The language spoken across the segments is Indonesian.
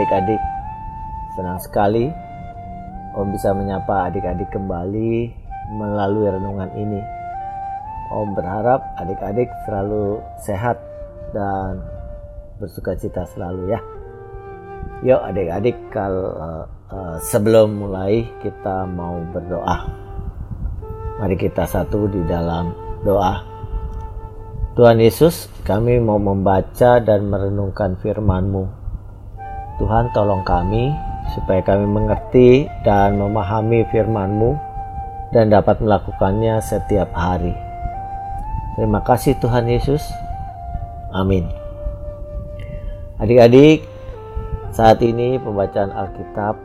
adik-adik. Senang sekali Om bisa menyapa adik-adik kembali melalui renungan ini. Om berharap adik-adik selalu sehat dan bersuka cita selalu ya. Yuk adik-adik kalau uh, sebelum mulai kita mau berdoa. Mari kita satu di dalam doa. Tuhan Yesus, kami mau membaca dan merenungkan firman-Mu Tuhan tolong kami supaya kami mengerti dan memahami firman-Mu dan dapat melakukannya setiap hari. Terima kasih Tuhan Yesus. Amin. Adik-adik, saat ini pembacaan Alkitab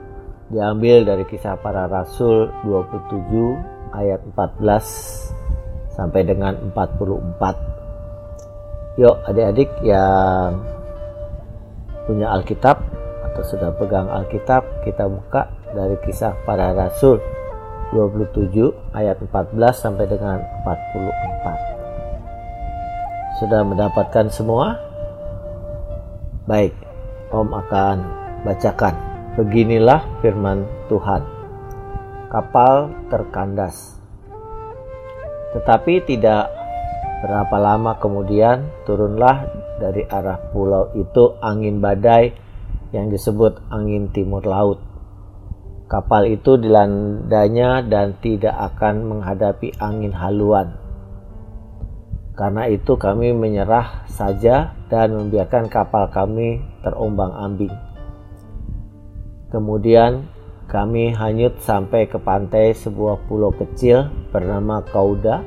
diambil dari kisah para rasul 27 ayat 14 sampai dengan 44. Yuk adik-adik yang punya Alkitab sudah pegang Alkitab, kita buka dari kisah para rasul 27 ayat 14 sampai dengan 44. Sudah mendapatkan semua? Baik, Om akan bacakan. Beginilah firman Tuhan. Kapal terkandas. Tetapi tidak berapa lama kemudian turunlah dari arah pulau itu angin badai yang disebut angin timur laut. Kapal itu dilandanya dan tidak akan menghadapi angin haluan. Karena itu kami menyerah saja dan membiarkan kapal kami terombang-ambing. Kemudian kami hanyut sampai ke pantai sebuah pulau kecil bernama Kauda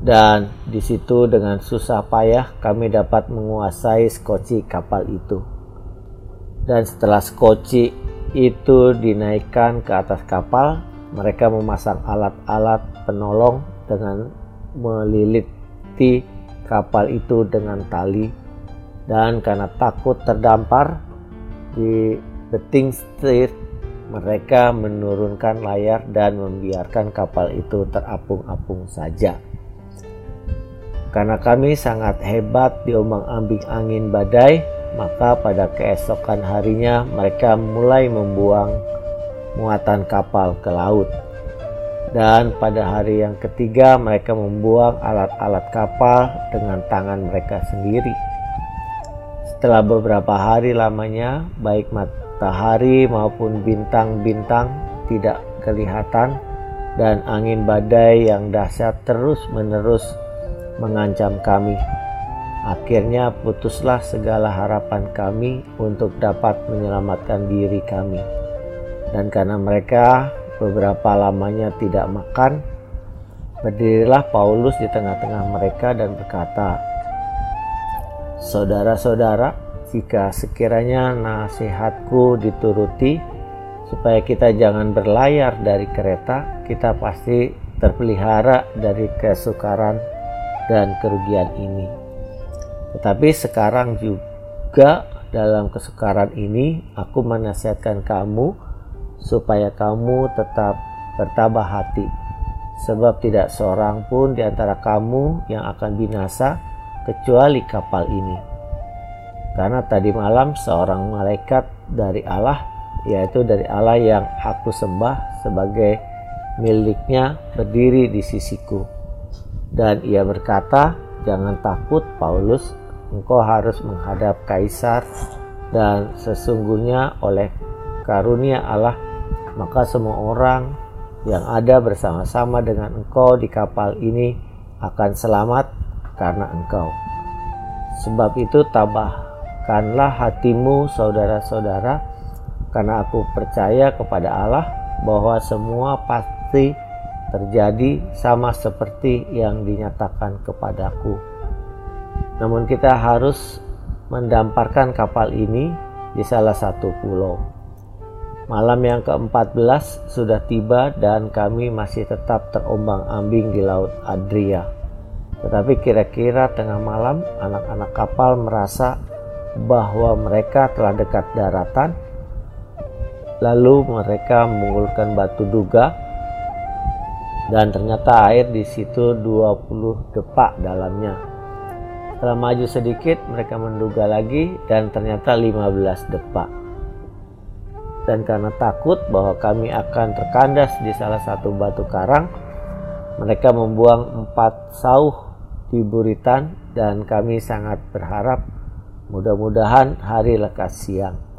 dan di situ dengan susah payah kami dapat menguasai skoci kapal itu dan setelah skoci itu dinaikkan ke atas kapal, mereka memasang alat-alat penolong dengan meliliti kapal itu dengan tali dan karena takut terdampar di beting setir mereka menurunkan layar dan membiarkan kapal itu terapung-apung saja. Karena kami sangat hebat diombang-ambing angin badai, maka pada keesokan harinya mereka mulai membuang muatan kapal ke laut. Dan pada hari yang ketiga mereka membuang alat-alat kapal dengan tangan mereka sendiri. Setelah beberapa hari lamanya, baik matahari maupun bintang-bintang tidak kelihatan dan angin badai yang dahsyat terus-menerus mengancam kami. Akhirnya putuslah segala harapan kami untuk dapat menyelamatkan diri kami. Dan karena mereka beberapa lamanya tidak makan, berdirilah Paulus di tengah-tengah mereka dan berkata, Saudara-saudara, jika sekiranya nasihatku dituruti, supaya kita jangan berlayar dari kereta, kita pasti terpelihara dari kesukaran dan kerugian ini. Tetapi sekarang juga dalam kesukaran ini aku menasihatkan kamu supaya kamu tetap bertabah hati sebab tidak seorang pun di antara kamu yang akan binasa kecuali kapal ini. Karena tadi malam seorang malaikat dari Allah yaitu dari Allah yang aku sembah sebagai miliknya berdiri di sisiku. Dan ia berkata, "Jangan takut, Paulus, engkau harus menghadap kaisar dan sesungguhnya oleh karunia Allah maka semua orang yang ada bersama-sama dengan engkau di kapal ini akan selamat karena engkau. Sebab itu tabahkanlah hatimu saudara-saudara karena aku percaya kepada Allah bahwa semua pasti terjadi sama seperti yang dinyatakan kepadaku. Namun kita harus mendamparkan kapal ini di salah satu pulau. Malam yang ke-14 sudah tiba dan kami masih tetap terombang-ambing di Laut Adria. Tetapi kira-kira tengah malam anak-anak kapal merasa bahwa mereka telah dekat daratan. Lalu mereka mengumpulkan batu duga dan ternyata air di situ 20 depak dalamnya. Setelah maju sedikit, mereka menduga lagi dan ternyata 15 depak. dan karena takut bahwa kami akan terkandas di salah satu batu karang, mereka membuang empat sauh di buritan dan kami sangat berharap mudah-mudahan hari lekas siang.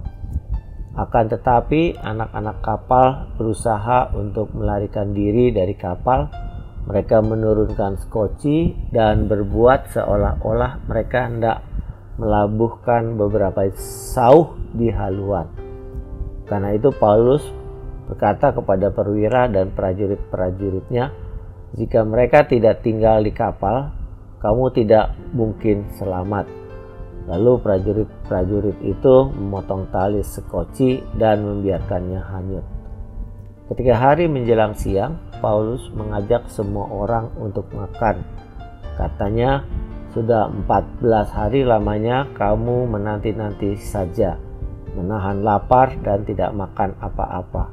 Akan tetapi anak-anak kapal berusaha untuk melarikan diri dari kapal. Mereka menurunkan skoci dan berbuat seolah-olah mereka hendak melabuhkan beberapa sauh di haluan. Karena itu Paulus berkata kepada perwira dan prajurit-prajuritnya, jika mereka tidak tinggal di kapal, kamu tidak mungkin selamat. Lalu prajurit-prajurit itu memotong tali sekoci dan membiarkannya hanyut. Ketika hari menjelang siang, Paulus mengajak semua orang untuk makan. Katanya, sudah 14 hari lamanya kamu menanti-nanti saja menahan lapar dan tidak makan apa-apa.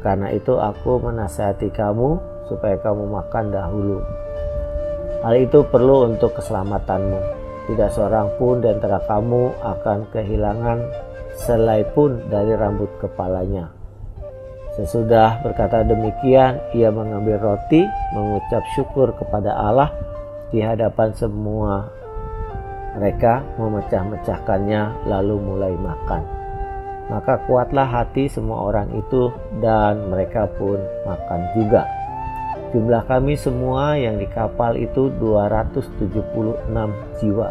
Karena itu aku menasihati kamu supaya kamu makan dahulu. Hal itu perlu untuk keselamatanmu. Tidak seorang pun di antara kamu akan kehilangan selai pun dari rambut kepalanya. Sesudah berkata demikian, ia mengambil roti, mengucap syukur kepada Allah di hadapan semua mereka memecah-mecahkannya lalu mulai makan. Maka kuatlah hati semua orang itu dan mereka pun makan juga. Jumlah kami semua yang di kapal itu 276 jiwa.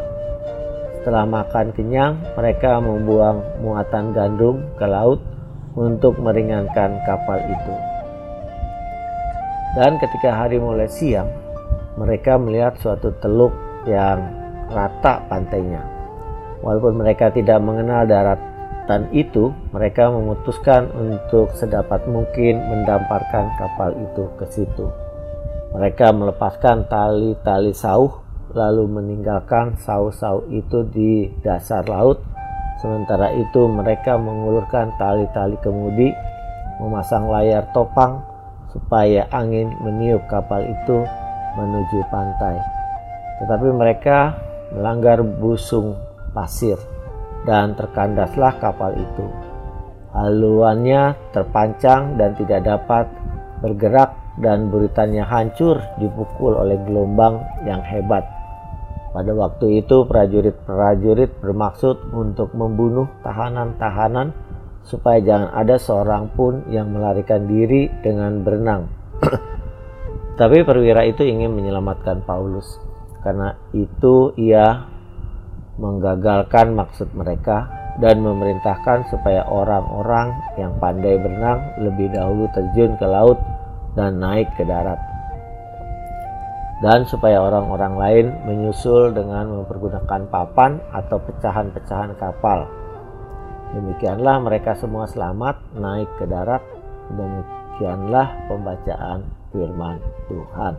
Setelah makan kenyang, mereka membuang muatan gandum ke laut untuk meringankan kapal itu. Dan ketika hari mulai siang, mereka melihat suatu teluk yang rata pantainya. Walaupun mereka tidak mengenal daratan itu, mereka memutuskan untuk sedapat mungkin mendamparkan kapal itu ke situ. Mereka melepaskan tali-tali sauh, lalu meninggalkan sauh-sauh itu di dasar laut. Sementara itu, mereka mengulurkan tali-tali kemudi, memasang layar topang supaya angin meniup kapal itu menuju pantai. Tetapi mereka melanggar busung pasir dan terkandaslah kapal itu. Haluannya terpancang dan tidak dapat bergerak dan buritannya hancur dipukul oleh gelombang yang hebat. Pada waktu itu prajurit-prajurit bermaksud untuk membunuh tahanan-tahanan supaya jangan ada seorang pun yang melarikan diri dengan berenang. Tapi perwira itu ingin menyelamatkan Paulus. Karena itu ia menggagalkan maksud mereka dan memerintahkan supaya orang-orang yang pandai berenang lebih dahulu terjun ke laut dan naik ke darat. Dan supaya orang-orang lain menyusul dengan mempergunakan papan atau pecahan-pecahan kapal. Demikianlah mereka semua selamat naik ke darat. Demikianlah pembacaan firman Tuhan.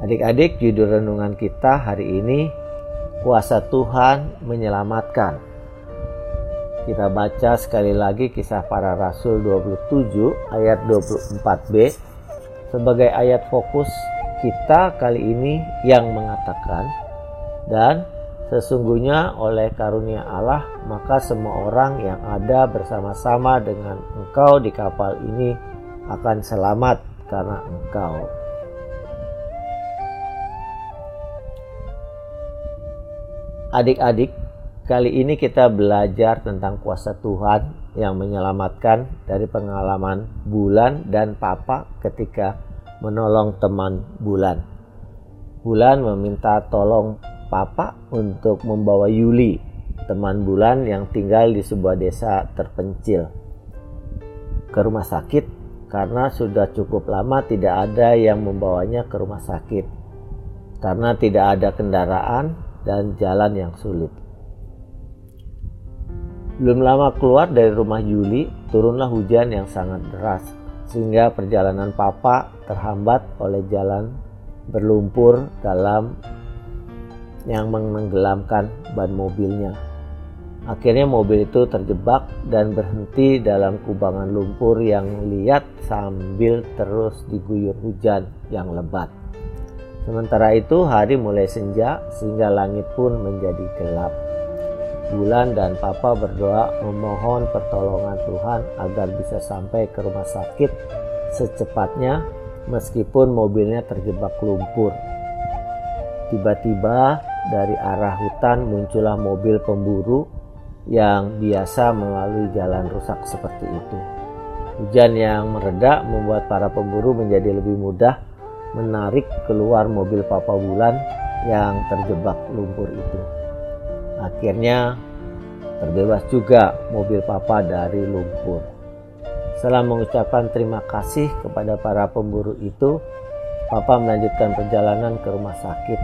Adik-adik, judul renungan kita hari ini kuasa Tuhan menyelamatkan. Kita baca sekali lagi kisah para rasul 27 ayat 24b sebagai ayat fokus kita kali ini yang mengatakan dan sesungguhnya oleh karunia Allah maka semua orang yang ada bersama-sama dengan engkau di kapal ini akan selamat karena engkau. Adik-adik, kali ini kita belajar tentang kuasa Tuhan yang menyelamatkan dari pengalaman Bulan dan Papa ketika menolong teman Bulan. Bulan meminta tolong Papa untuk membawa Yuli, teman Bulan yang tinggal di sebuah desa terpencil, ke rumah sakit karena sudah cukup lama tidak ada yang membawanya ke rumah sakit. Karena tidak ada kendaraan, dan jalan yang sulit. Belum lama keluar dari rumah Yuli, turunlah hujan yang sangat deras, sehingga perjalanan Papa terhambat oleh jalan berlumpur dalam yang menenggelamkan ban mobilnya. Akhirnya mobil itu terjebak dan berhenti dalam kubangan lumpur yang liat sambil terus diguyur hujan yang lebat. Sementara itu hari mulai senja sehingga langit pun menjadi gelap. Bulan dan Papa berdoa memohon pertolongan Tuhan agar bisa sampai ke rumah sakit secepatnya meskipun mobilnya terjebak lumpur. Tiba-tiba dari arah hutan muncullah mobil pemburu yang biasa melalui jalan rusak seperti itu. Hujan yang mereda membuat para pemburu menjadi lebih mudah menarik keluar mobil Papa Bulan yang terjebak lumpur itu. Akhirnya terbebas juga mobil Papa dari lumpur. Setelah mengucapkan terima kasih kepada para pemburu itu, Papa melanjutkan perjalanan ke rumah sakit.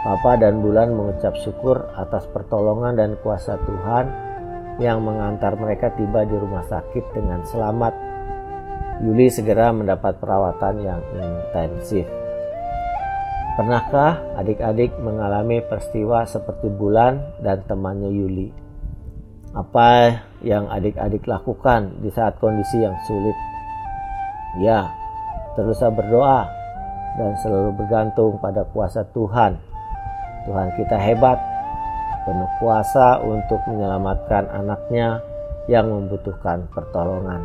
Papa dan Bulan mengucap syukur atas pertolongan dan kuasa Tuhan yang mengantar mereka tiba di rumah sakit dengan selamat. Yuli segera mendapat perawatan yang intensif. Pernahkah adik-adik mengalami peristiwa seperti Bulan dan temannya Yuli? apa yang adik-adik lakukan di saat kondisi yang sulit. Ya, teruslah berdoa dan selalu bergantung pada kuasa Tuhan. Tuhan kita hebat, penuh kuasa untuk menyelamatkan anaknya yang membutuhkan pertolongan.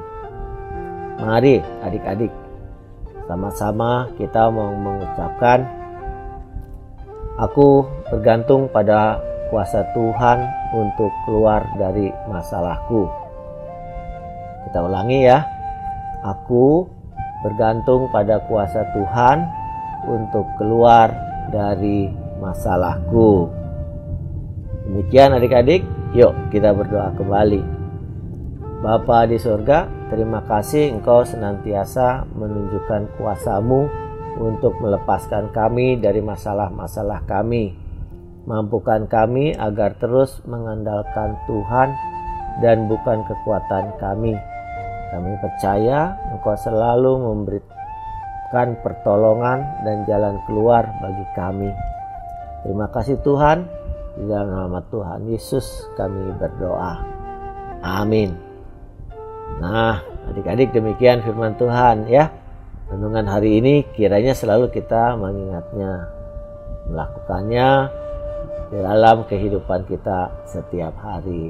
Mari adik-adik, sama-sama kita mau mengucapkan, Aku bergantung pada kuasa Tuhan untuk keluar dari masalahku. Kita ulangi ya. Aku bergantung pada kuasa Tuhan untuk keluar dari masalahku. Demikian adik-adik, yuk kita berdoa kembali. Bapa di surga, terima kasih Engkau senantiasa menunjukkan kuasamu untuk melepaskan kami dari masalah-masalah kami Mampukan kami agar terus mengandalkan Tuhan dan bukan kekuatan kami. Kami percaya Engkau selalu memberikan pertolongan dan jalan keluar bagi kami. Terima kasih Tuhan. Di dalam nama Tuhan Yesus kami berdoa. Amin. Nah, adik-adik demikian firman Tuhan ya. Renungan hari ini kiranya selalu kita mengingatnya, melakukannya, dalam kehidupan kita setiap hari.